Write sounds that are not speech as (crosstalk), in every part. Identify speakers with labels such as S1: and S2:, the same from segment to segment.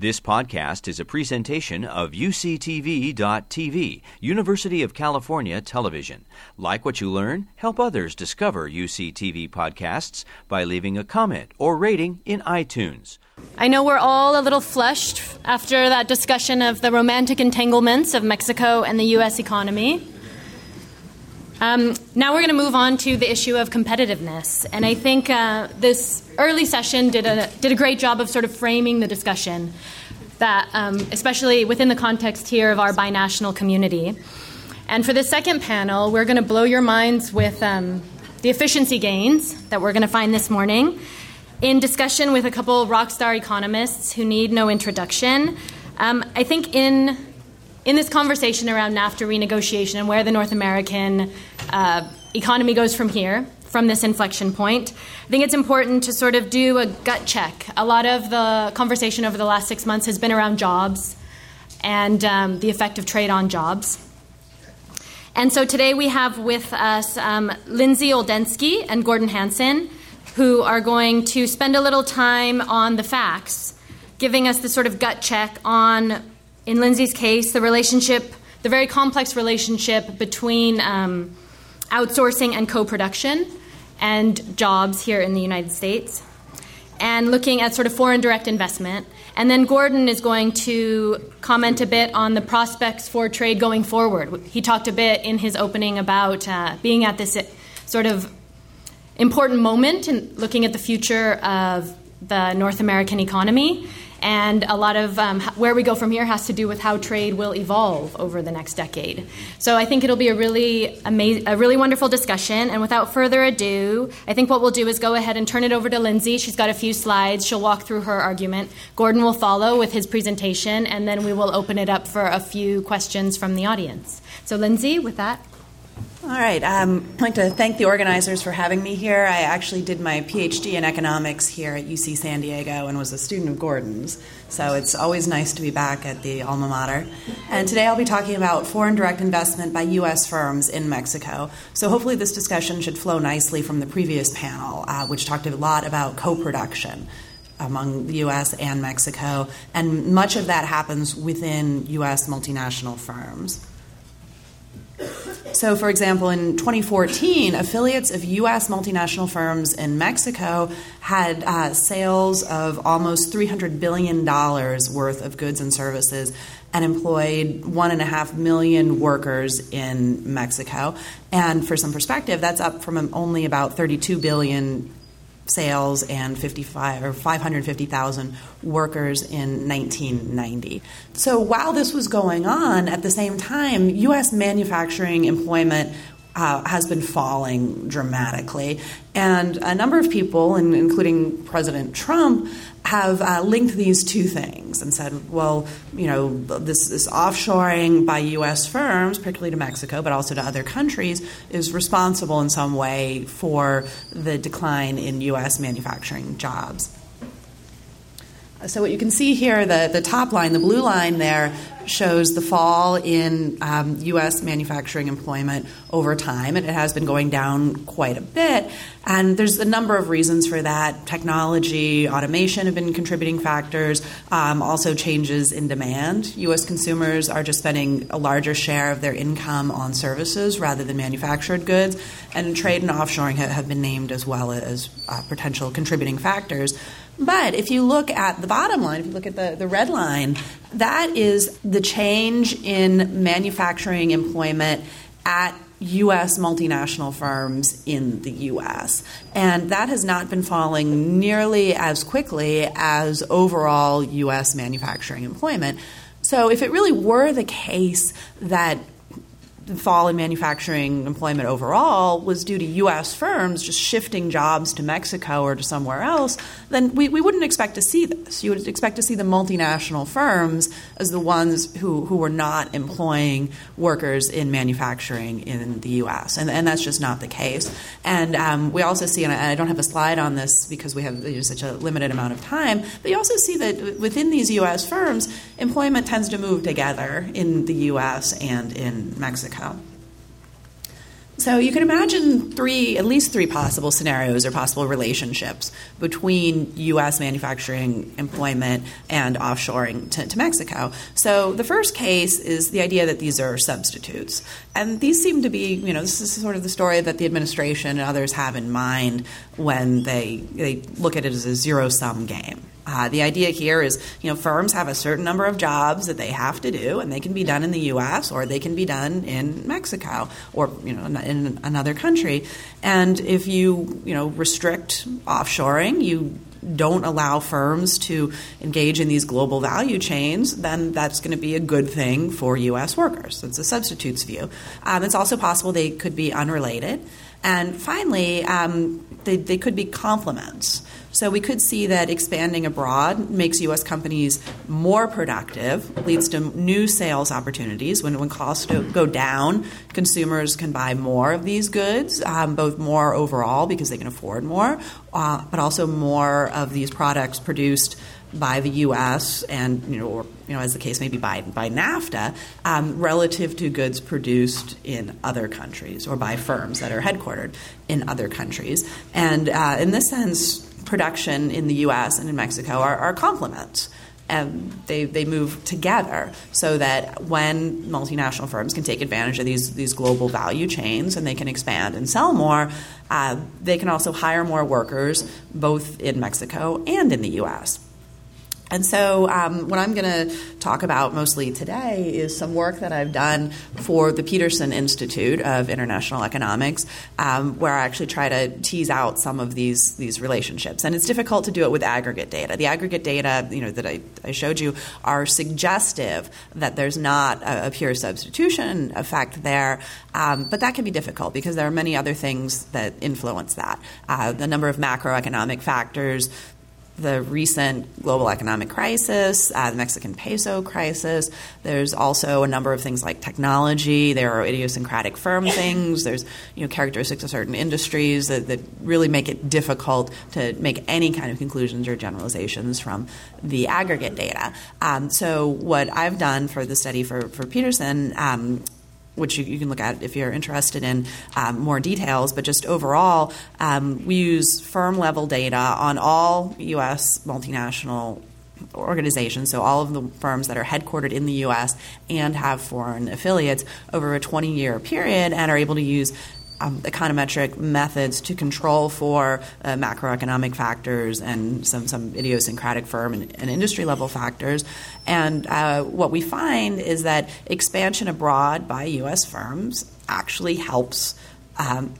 S1: This podcast is a presentation of UCTV.tv, University of California Television. Like what you learn? Help others discover UCTV podcasts by leaving a comment or rating in iTunes.
S2: I know we're all a little flushed after that discussion of the romantic entanglements of Mexico and the U.S. economy. Um, now we're going to move on to the issue of competitiveness, and I think uh, this early session did a did a great job of sort of framing the discussion, that um, especially within the context here of our binational community. And for the second panel, we're going to blow your minds with um, the efficiency gains that we're going to find this morning, in discussion with a couple rock star economists who need no introduction. Um, I think in in this conversation around NAFTA renegotiation and where the North American uh, economy goes from here, from this inflection point, I think it's important to sort of do a gut check. A lot of the conversation over the last six months has been around jobs and um, the effect of trade on jobs. And so today we have with us um, Lindsay Oldenski and Gordon Hanson, who are going to spend a little time on the facts, giving us the sort of gut check on in Lindsay's case, the relationship, the very complex relationship between um, outsourcing and co production and jobs here in the United States, and looking at sort of foreign direct investment. And then Gordon is going to comment a bit on the prospects for trade going forward. He talked a bit in his opening about uh, being at this sort of important moment and looking at the future of the North American economy and a lot of um, where we go from here has to do with how trade will evolve over the next decade. So I think it'll be a really a really wonderful discussion. And without further ado, I think what we'll do is go ahead and turn it over to Lindsay. She's got a few slides. She'll walk through her argument. Gordon will follow with his presentation, and then we will open it up for a few questions from the audience. So, Lindsay, with that.
S3: All right. Um, I'd like to thank the organizers for having me here. I actually did my PhD in economics here at UC San Diego and was a student of Gordon's. So it's always nice to be back at the alma mater. And today I'll be talking about foreign direct investment by U.S. firms in Mexico. So hopefully this discussion should flow nicely from the previous panel, uh, which talked a lot about co production among the US and Mexico. And much of that happens within US multinational firms. So, for example, in 2014, affiliates of U.S. multinational firms in Mexico had uh, sales of almost $300 billion worth of goods and services and employed one and a half million workers in Mexico. And for some perspective, that's up from only about 32 billion sales and 55 or 550,000 workers in 1990. So while this was going on, at the same time, U.S. manufacturing employment uh, has been falling dramatically. And a number of people, including President Trump, have uh, linked these two things and said, well, you know, this, this offshoring by U.S. firms, particularly to Mexico, but also to other countries, is responsible in some way for the decline in U.S. manufacturing jobs. So what you can see here, the, the top line, the blue line there, shows the fall in um, U.S. manufacturing employment over time, and it has been going down quite a bit. And there's a number of reasons for that. Technology, automation have been contributing factors. Um, also, changes in demand. U.S. consumers are just spending a larger share of their income on services rather than manufactured goods, and trade and offshoring have, have been named as well as uh, potential contributing factors. But if you look at the bottom line, if you look at the, the red line, that is the change in manufacturing employment at U.S. multinational firms in the U.S. And that has not been falling nearly as quickly as overall U.S. manufacturing employment. So, if it really were the case that fall in manufacturing employment overall was due to U.S. firms just shifting jobs to Mexico or to somewhere else, then we, we wouldn't expect to see this. You would expect to see the multinational firms as the ones who, who were not employing workers in manufacturing in the U.S., and, and that's just not the case. And um, we also see, and I, don't have a slide on this because we have you know, such a limited amount of time, but you also see that within these U.S. firms, employment tends to move together in the U.S. and in Mexico. So you can imagine three, at least three possible scenarios or possible relationships between U.S. manufacturing employment and offshoring to, to, Mexico. So the first case is the idea that these are substitutes, and these seem to be, you know, this is sort of the story that the administration and others have in mind when they they look at it as a zero sum game. Uh, the idea here is, you know, firms have a certain number of jobs that they have to do, and they can be done in the U.S. or they can be done in Mexico or you know in another country. And if you you know restrict offshoring, you don't allow firms to engage in these global value chains, then that's going to be a good thing for U.S. workers. It's a substitutes view. Um, it's also possible they could be unrelated. And finally, um, they, they could be complements. So we could see that expanding abroad makes U.S. companies more productive, leads to new sales opportunities. When, when costs go down, consumers can buy more of these goods, um, both more overall because they can afford more, uh, but also more of these products produced by the U.S. and you know, or, you know, as the case may be by by NAFTA, um, relative to goods produced in other countries or by firms that are headquartered in other countries. And uh, in this sense, production in the U.S. and in Mexico are, are complements. And they, they move together so that when multinational firms can take advantage of these, these global value chains and they can expand and sell more, uh, they can also hire more workers both in Mexico and in the U.S. And so, um, what I'm going to talk about mostly today is some work that I've done for the Peterson Institute of International Economics, um, where I actually try to tease out some of these these relationships. And it's difficult to do it with aggregate data. The aggregate data, you know, that I, I showed you, are suggestive that there's not a, a pure substitution effect there, um, but that can be difficult because there are many other things that influence that. Uh, the number of macroeconomic factors, the recent global economic crisis, uh, the Mexican peso crisis. There's also a number of things like technology. There are idiosyncratic firm (coughs) things. There's you know characteristics of certain industries that, that really make it difficult to make any kind of conclusions or generalizations from the aggregate data. Um, so what I've done for the study for for Peterson um, which you, you, can look at if you're interested in um, more details. But just overall, um, we use firm level data on all U.S. multinational organizations, so all of the firms that are headquartered in the U.S. and have foreign affiliates over a 20 year period and are able to use um, econometric methods to control for uh, macroeconomic factors and some, some idiosyncratic firm and, and industry level factors. And uh, what we find is that expansion abroad by U.S. firms actually helps um,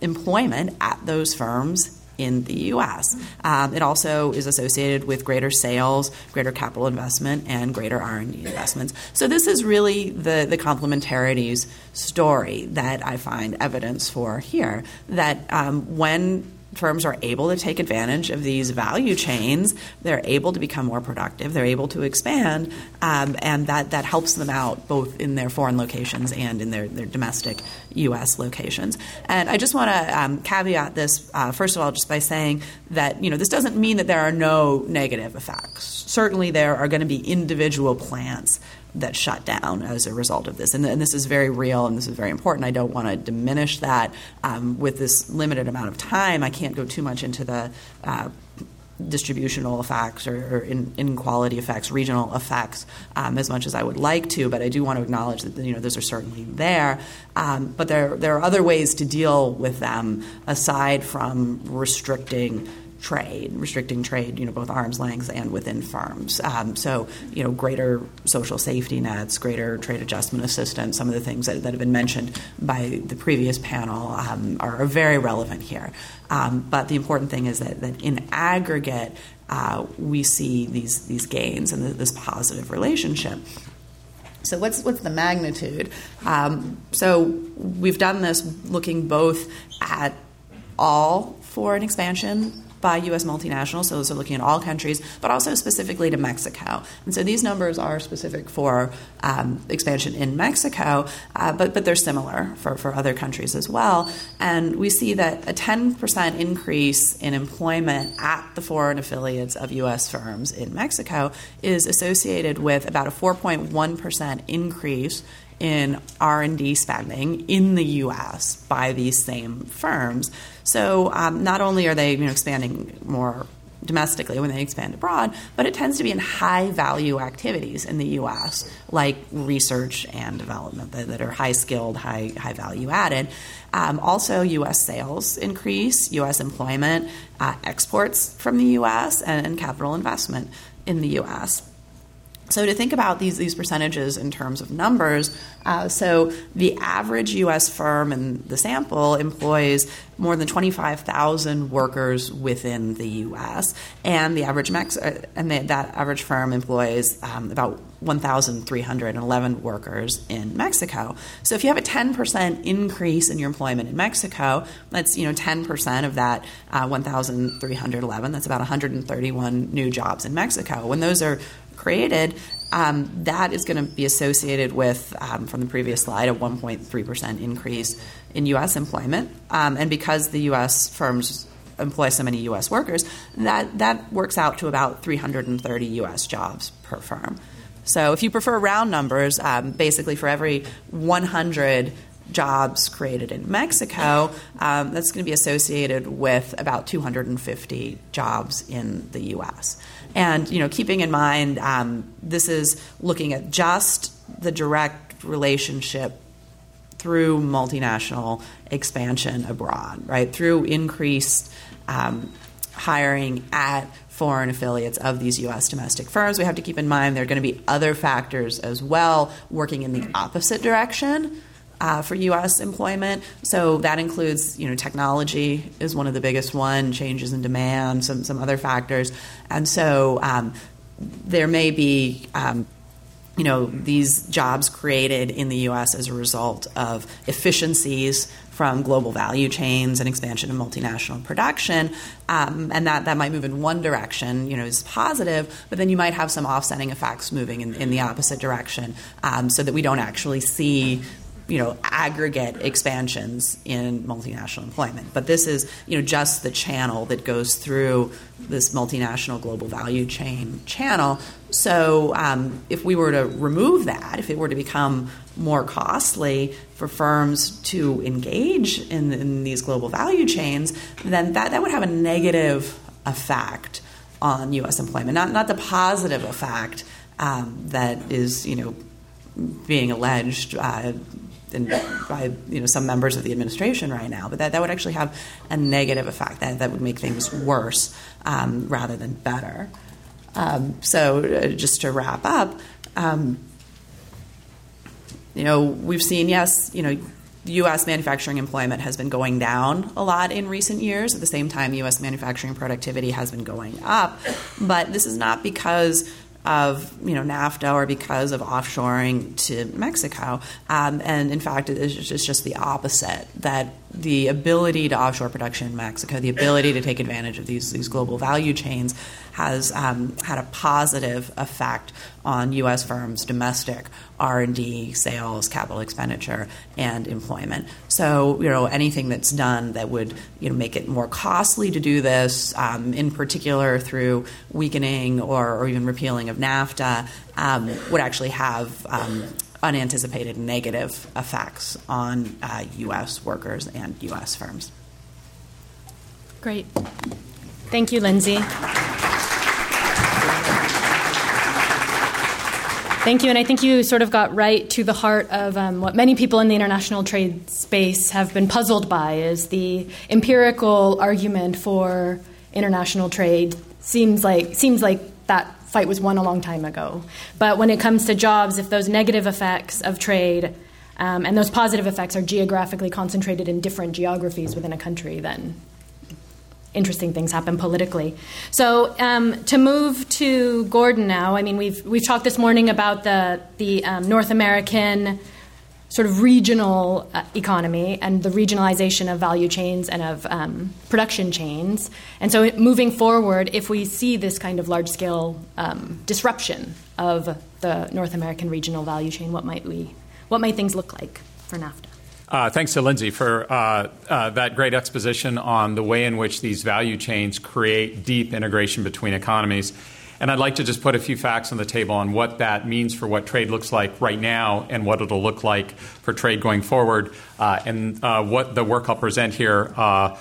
S3: employment at those firms in the U.S. Um, it also is associated with greater sales, greater capital investment, and greater R&D investments. So this is really the the complementarities story that I find evidence for here. That um, when firms are able to take advantage of these value chains. They're able to become more productive. They're able to expand, um, and that, that helps them out both in their foreign locations and in their, their domestic U.S. locations. And I just want to um, caveat this, uh, first of all, just by saying that you know this doesn't mean that there are no negative effects. Certainly, there are going to be individual plants that shut down as a result of this. And, and, this is very real and this is very important. I don't want to diminish that. Um, with this limited amount of time, I can't go too much into the uh, distributional effects or, or in, inequality effects, regional effects, um, as much as I would like to. But I do want to acknowledge that you know those are certainly there. Um, but there there are other ways to deal with them aside from restricting trade, restricting trade, you know, both arm's length and within firms. Um, so, you know, greater social safety nets, greater trade adjustment assistance, some of the things that, that have been mentioned by the previous panel um, are, very relevant here. Um, but the important thing is that, that in aggregate, uh, we see these these gains and this positive relationship. So what's what's the magnitude? Um, so we've done this looking both at all foreign expansion by U.S. multinationals, so those are looking at all countries, but also specifically to Mexico. And so these numbers are specific for um, expansion in Mexico, uh, but, but they're similar for, for other countries as well. And we see that a 10% increase in employment at the foreign affiliates of U.S. firms in Mexico is associated with about a 4.1% increase in R&D spending in the U.S. by these same firms. So um, not only are they you know, expanding more domestically when they expand abroad, but it tends to be in high value activities in the US, like research and development that, that are high skilled, high, high value added. Um, also, US sales increase, US employment, uh, exports from the US, and, and capital investment in the US. So to think about these these percentages in terms of numbers, uh, so the average U.S. firm in the sample employs more than 25,000 workers within the U.S., and the average Mex- uh, and the, that average firm employs um, about 1,311 workers in Mexico. So if you have a 10% increase in your employment in Mexico, that's you know 10% of that uh, 1,311. That's about 131 new jobs in Mexico. When those are created, um, that is going to be associated with, um, from the previous slide, a 1.3% increase in U.S. employment. Um, and because the U.S. firms employ so many U.S. workers, that, that works out to about 330 U.S. jobs per firm. So if you prefer round numbers, um, basically for every 100 jobs created in Mexico, um, that's going to be associated with about 250 jobs in the U.S. And you know, keeping in mind, um, this is looking at just the direct relationship through multinational expansion abroad, right? Through increased um, hiring at foreign affiliates of these U.S. domestic firms. We have to keep in mind there are going to be other factors as well working in the opposite direction uh, for U.S. employment. So that includes, you know, technology is one of the biggest one, changes in demand, some some other factors, and so um, there may be. Um, you know these jobs created in the U.S. as a result of efficiencies from global value chains and expansion of multinational production, um, and that that might move in one direction, you know, is positive, but then you might have some offsetting effects moving in, in the opposite direction, um, so that we don't actually see you know aggregate expansions in multinational employment but this is you know just the channel that goes through this multinational global value chain channel so um, if we were to remove that if it were to become more costly for firms to engage in, in these global value chains then that, that would have a negative effect on U.S. employment not, not the positive effect um, that is you know being alleged uh, by you know some members of the administration right now, but that, that would actually have a negative effect. That, that would make things worse um, rather than better. Um, so uh, just to wrap up, um, you know we've seen yes, you know. U.S. manufacturing employment has been going down a lot in recent years. At the same time, U.S. manufacturing productivity has been going up. But this is not because of you know NAFTA or because of offshoring to Mexico. Um, and in fact, it's just the opposite. That the ability to offshore production in Mexico, the ability to take advantage of these these global value chains, has um, had a positive effect on U.S. firms' domestic R&D, sales, capital expenditure, and employment. So, you know, anything that's done that would, you know, make it more costly to do this, um, in particular through weakening or, or, even repealing of NAFTA, um, would actually have um, unanticipated negative effects on uh, U.S. workers and U.S. firms.
S2: Great. Thank you, Lindsay. Thank you. And I think you sort of got right to the heart of um, what many people in the international trade space have been puzzled by is the empirical argument for international trade seems like seems like that fight was won a long time ago. But when it comes to jobs, if those negative effects of trade um, and those positive effects are geographically concentrated in different geographies within a country, then interesting things happen politically. So um, to move to Gordon now, I mean, we've we've talked this morning about the the um, North American sort of regional uh, economy and the regionalization of value chains and of um, production chains. And so, moving forward, if we see this kind of large scale um, disruption of the North American regional value chain, what might we, what might things look like for NAFTA?
S4: Uh, thanks to Lindsay for uh, uh, that great exposition on the way in which these value chains create deep integration between economies. and I'd like to just put a few facts on the table on what that means for what trade looks like right now and what it'll look like for trade going forward. Uh, and uh, what the work I'll present here uh,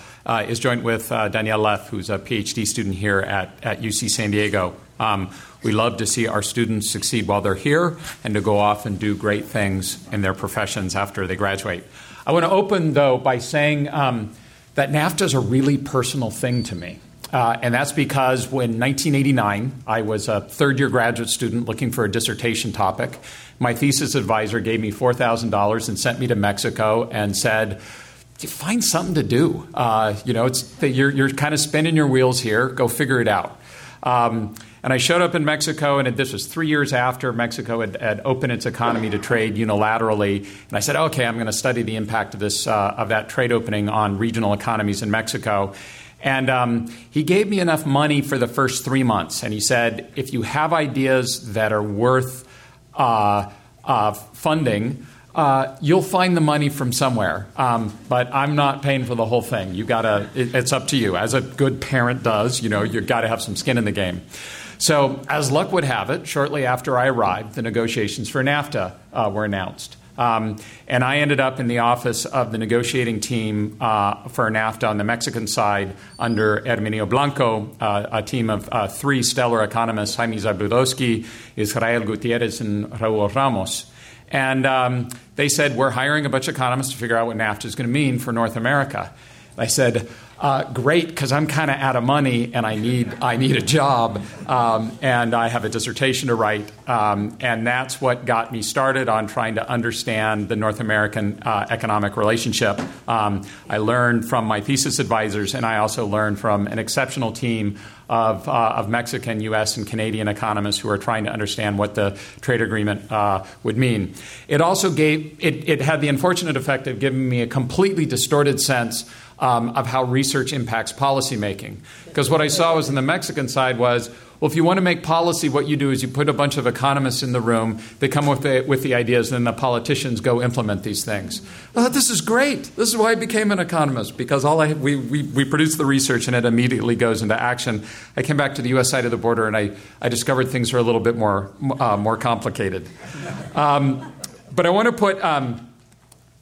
S4: is joint with Danielle Leff, who's a PhD student here at, at UC San Diego. Um, we love to see our students succeed while they're here and to go off and do great things in their professions after they graduate. I want to open, though, by saying um, that NAFTA is a really personal thing to me. Uh, and that's because when 1989, I was a third year graduate student looking for a dissertation topic. My thesis advisor gave me $4,000 and sent me to Mexico and said, Find something to do. Uh, you know, it's, you're, you're kind of spinning your wheels here, go figure it out. Um, and I showed up in Mexico, and this was three years after Mexico had, had opened its economy to trade unilaterally. And I said, okay, I'm going to study the impact of, this, uh, of that trade opening on regional economies in Mexico. And um, he gave me enough money for the first three months. And he said, if you have ideas that are worth uh, uh, funding, uh, you'll find the money from somewhere. Um, but I'm not paying for the whole thing. You gotta. It, it's up to you. As a good parent does, you know, you got to have some skin in the game. So, as luck would have it, shortly after I arrived, the negotiations for NAFTA uh, were announced. Um, and I ended up in the office of the negotiating team uh, for NAFTA on the Mexican side under Herminio Blanco, uh, a team of uh, three stellar economists Jaime Zabludovsky, Israel Gutierrez, and Raul Ramos. And um, they said, We're hiring a bunch of economists to figure out what NAFTA is going to mean for North America. I said, uh, great because I'm kind of out of money and I need I need a job um, and I have a dissertation to write um, and that's what got me started on trying to understand the North American uh, economic relationship. Um, I learned from my thesis advisors and I also learned from an exceptional team of, uh, of Mexican, U.S., and Canadian economists who are trying to understand what the trade agreement uh, would mean. It also gave it, it had the unfortunate effect of giving me a completely distorted sense um, of how research impacts policymaking. Because what I saw was in the Mexican side was, well, if you want to make policy, what you do is you put a bunch of economists in the room, they come with the, with the ideas, and then the politicians go implement these things. I thought, this is great. This is why I became an economist, because all I, we, we, we produce the research and it immediately goes into action. I came back to the U.S. side of the border and I, I discovered things are a little bit more, uh, more complicated. Um, but I want to put um,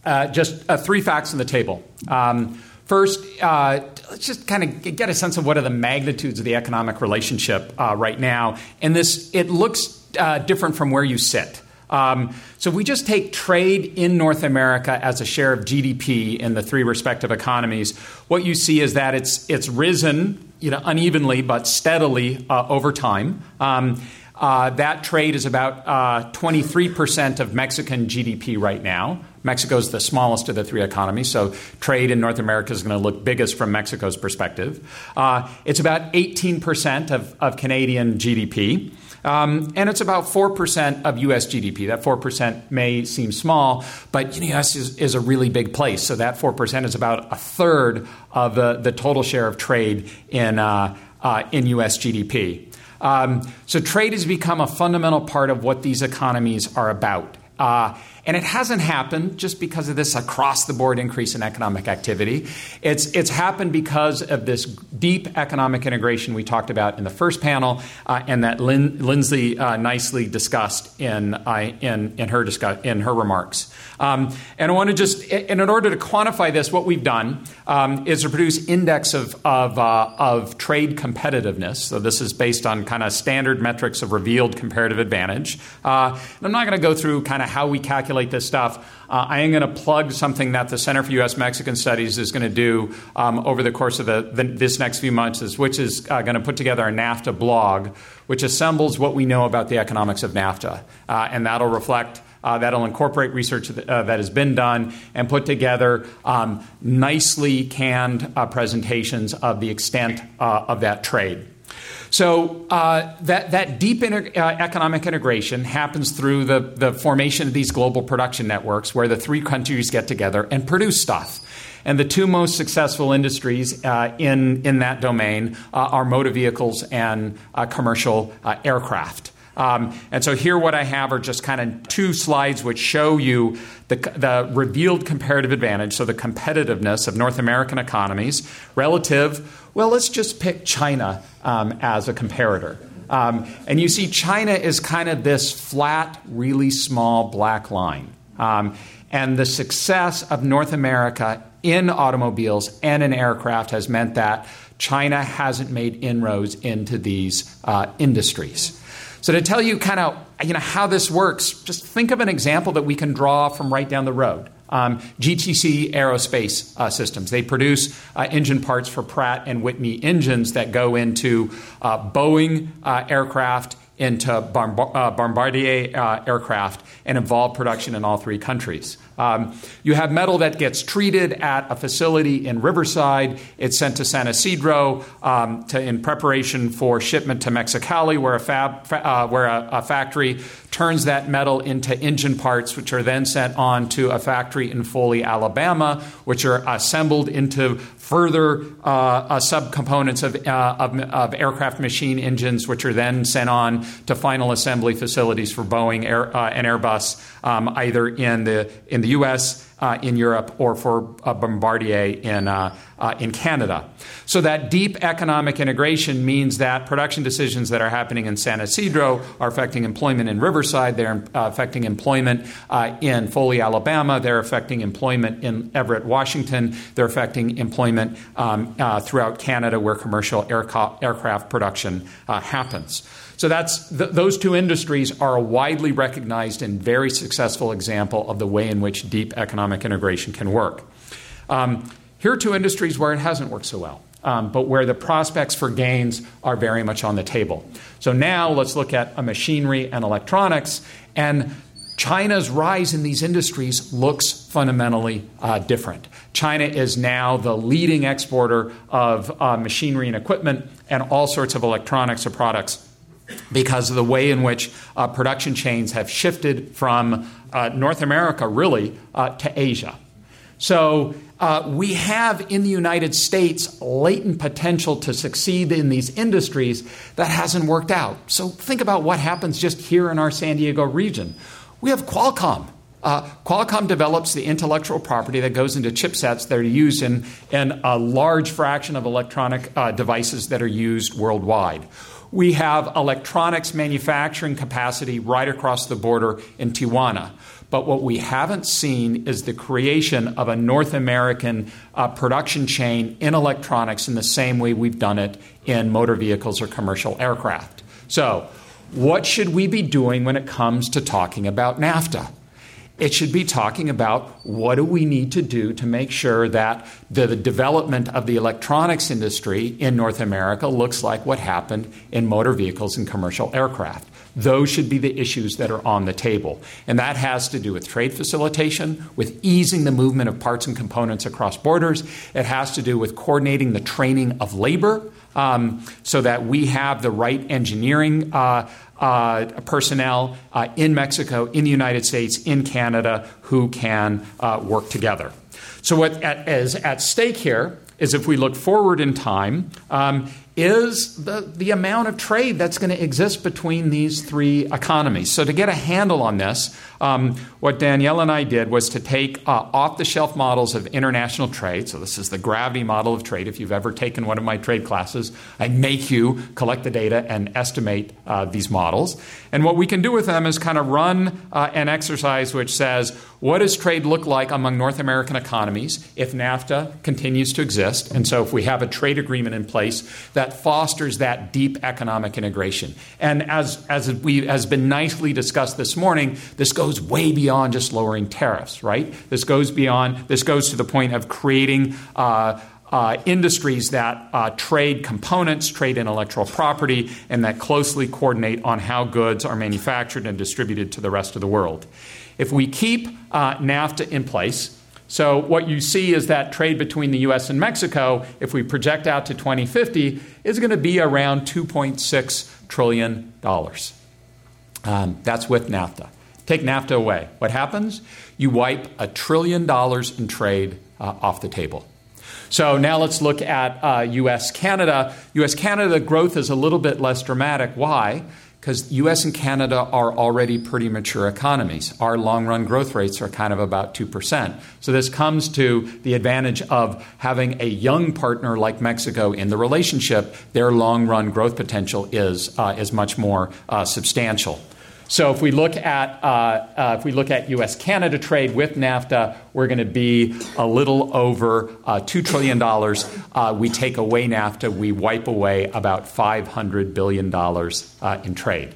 S4: uh, just uh, three facts on the table. Um, First, uh, let's just kind of get a sense of what are the magnitudes of the economic relationship uh, right now. And this, it looks uh, different from where you sit. Um, so if we just take trade in North America as a share of GDP in the three respective economies, what you see is that it's it's risen, you know, unevenly but steadily uh, over time. Um, uh, that trade is about uh, 23% of Mexican GDP right now. Mexico is the smallest of the three economies, so trade in North America is going to look biggest from Mexico's perspective. Uh, it's about 18% of, of Canadian GDP. Um, and it's about 4% of US GDP. That 4% may seem small, but the US is, is, a really big place. So that 4% is about a third of the, the total share of trade in, uh, uh, in US GDP. Um, so trade has become a fundamental part of what these economies are about. Uh, and it hasn't happened just because of this across the board increase in economic activity. It's, it's happened because of this deep economic integration we talked about in the first panel uh, and that Lin- Lindsay uh, nicely discussed in, uh, in, in, her discuss- in her remarks. Um, and I want to just, and in order to quantify this, what we've done um, is to produce index of, of, uh, of trade competitiveness. So this is based on kind of standard metrics of revealed comparative advantage. Uh, I'm not going to go through kind of how we calculate calculate this stuff. Uh, I am going to plug something that the Center for U.S. Mexican Studies is going to do um, over the course of the, the, this next few months, which is uh, going to put together a NAFTA blog, which assembles what we know about the economics of NAFTA, uh, and that'll reflect. Uh, that'll incorporate research that, uh, that, has been done and put together um, nicely canned uh, presentations of the extent of that trade. So uh, that, that deep inter- uh, economic integration happens through the, the formation of these global production networks where the three countries get together and produce stuff. And the two most successful industries uh, in, in that domain uh, are motor vehicles and uh, commercial uh, aircraft. Um, and so here, what I have are just kind of two slides which show you the, the, revealed comparative advantage, so the competitiveness of North American economies relative. Well, let's just pick China um, as a comparator. Um, and you see China is kind of this flat, really small black line. Um, and the success of North America in automobiles and in aircraft has meant that China hasn't made inroads into these uh, industries. So to tell you kind of you know how this works, just think of an example that we can draw from right down the road. Um, UTC Aerospace uh, Systems. They produce uh, engine parts for Pratt and Whitney engines that go into uh, Boeing uh, aircraft into uh, Bombardier uh, aircraft and involve production in all three countries. Um, you have metal that gets treated at a facility in Riverside. It's sent to San Isidro um, to, in preparation for shipment to Mexicali, where, a, fab, uh, where a, a, factory turns that metal into engine parts, which are then sent on to a factory in Foley, Alabama, which are assembled into further uh, uh, subcomponents of, uh, of, of, aircraft machine engines, which are then sent on to final assembly facilities for Boeing Air, uh, and Airbus, um, either in the in the U.S uh, in Europe or for uh, Bombardier in, uh, uh, in Canada. So, that deep economic integration means that production decisions that are happening in San Isidro are affecting employment in Riverside, they're uh, affecting employment uh, in Foley, Alabama, they're affecting employment in Everett, Washington, they're affecting employment um, throughout Canada where commercial aircraft production happens. So that's th- those two industries are a widely recognized and very successful example of the way in which deep economic integration can work. Um, here are two industries where it hasn't worked so well. Um, but where the prospects for gains are very much on the table. So now let's look at machinery and electronics. And China's rise in these industries looks fundamentally uh, different. China is now the leading exporter of uh, machinery and equipment and all sorts of electronics or products because of the way in which uh, production chains have shifted from uh, North America, really, uh, to Asia. So uh, we have in the United States latent potential to succeed in these industries that hasn't worked out. So think about what happens just here in our San Diego region. We have Qualcomm. Uh, Qualcomm develops the intellectual property that goes into chipsets that are used in, in a large fraction of electronic uh, devices that are used worldwide. We have electronics manufacturing capacity right across the border in Tijuana. But what we haven't seen is the creation of a North American uh, production chain in electronics in the same way we've done it in motor vehicles or commercial aircraft. So, what should we be doing when it comes to talking about NAFTA? It should be talking about what do we need to do to make sure that the, the, development of the electronics industry in North America looks like what happened in motor vehicles and commercial aircraft. Those should be the issues that are on the table. And that has to do with trade facilitation, with easing the movement of parts and components across borders. It has to do with coordinating the training of labor um, so that we have the right engineering uh, uh, personnel uh, in Mexico, in the United States, in Canada who can uh, work together. So, what at, is at stake here is if we look forward in time, um, is the, the amount of trade that's going to exist between these three economies. So, to get a handle on this, um, what Danielle and I did was to take uh, off the shelf models of international trade. So, this is the gravity model of trade. If you've ever taken one of my trade classes, I make you collect the data and estimate uh, these models. And what we can do with them is kind of run uh, an exercise which says, what does trade look like among North American economies if NAFTA continues to exist? And so, if we have a trade agreement in place that fosters that deep economic integration. And as, as we, has been nicely discussed this morning, this goes way beyond just lowering tariffs, right? This goes beyond, this goes to the point of creating. Uh, uh, industries that uh, trade components, trade intellectual property, and that closely coordinate on how goods are manufactured and distributed to the rest of the world. If we keep uh, NAFTA in place, so what you see is that trade between the US and Mexico, if we project out to 2050, is going to be around $2.6 trillion. Um, that's with NAFTA. Take NAFTA away. What happens? You wipe a trillion dollars in trade uh, off the table. So now let's look at uh, US Canada. US Canada growth is a little bit less dramatic. Why? Because US and Canada are already pretty mature economies. Our long run growth rates are kind of about 2%. So this comes to the advantage of having a young partner like Mexico in the relationship. Their long run growth potential is, uh, is much more uh, substantial. So if we look at uh, uh, if we look at U.S. Canada trade with NAFTA, we're going to be a little over uh, two trillion dollars. Uh, we take away NAFTA, we wipe away about five hundred billion dollars uh, in trade.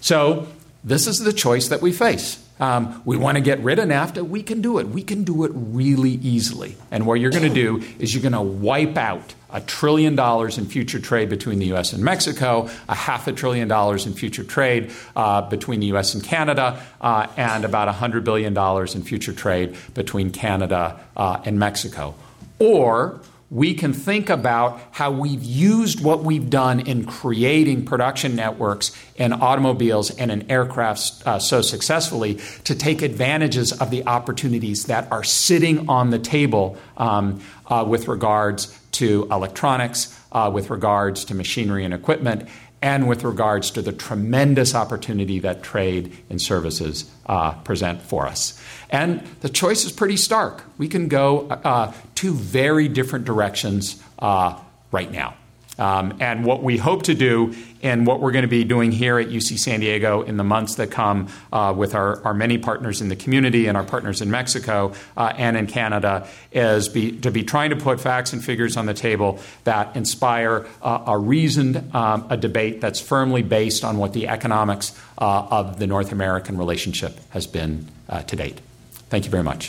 S4: So this is the choice that we face. Um, we want to get rid of NAFTA. We can do it. We can do it really easily. And what you're going to do is you're going to wipe out a trillion dollars in future trade between the U.S. and Mexico, a half a trillion dollars in future trade uh, between the U.S. and Canada, uh, and about $100 billion in future trade between Canada uh, and Mexico. Or we can think about how we've used what we've done in creating production networks in automobiles and in aircraft uh, so successfully to take advantages of the opportunities that are sitting on the table um, uh, with regards to electronics, uh, with regards to machinery and equipment, and with regards to the tremendous opportunity that trade and services uh, present for us. And the choice is pretty stark. We can go uh, two very different directions uh, right now. Um, and what we hope to do, and what we're going to be doing here at UC San Diego in the months that come uh, with our, our, many partners in the community and our partners in Mexico uh, and in Canada, is be, to be trying to put facts and figures on the table that inspire uh, a reasoned um, a debate that's firmly based on what the economics uh, of the North American relationship has been uh, to date. Thank you very much.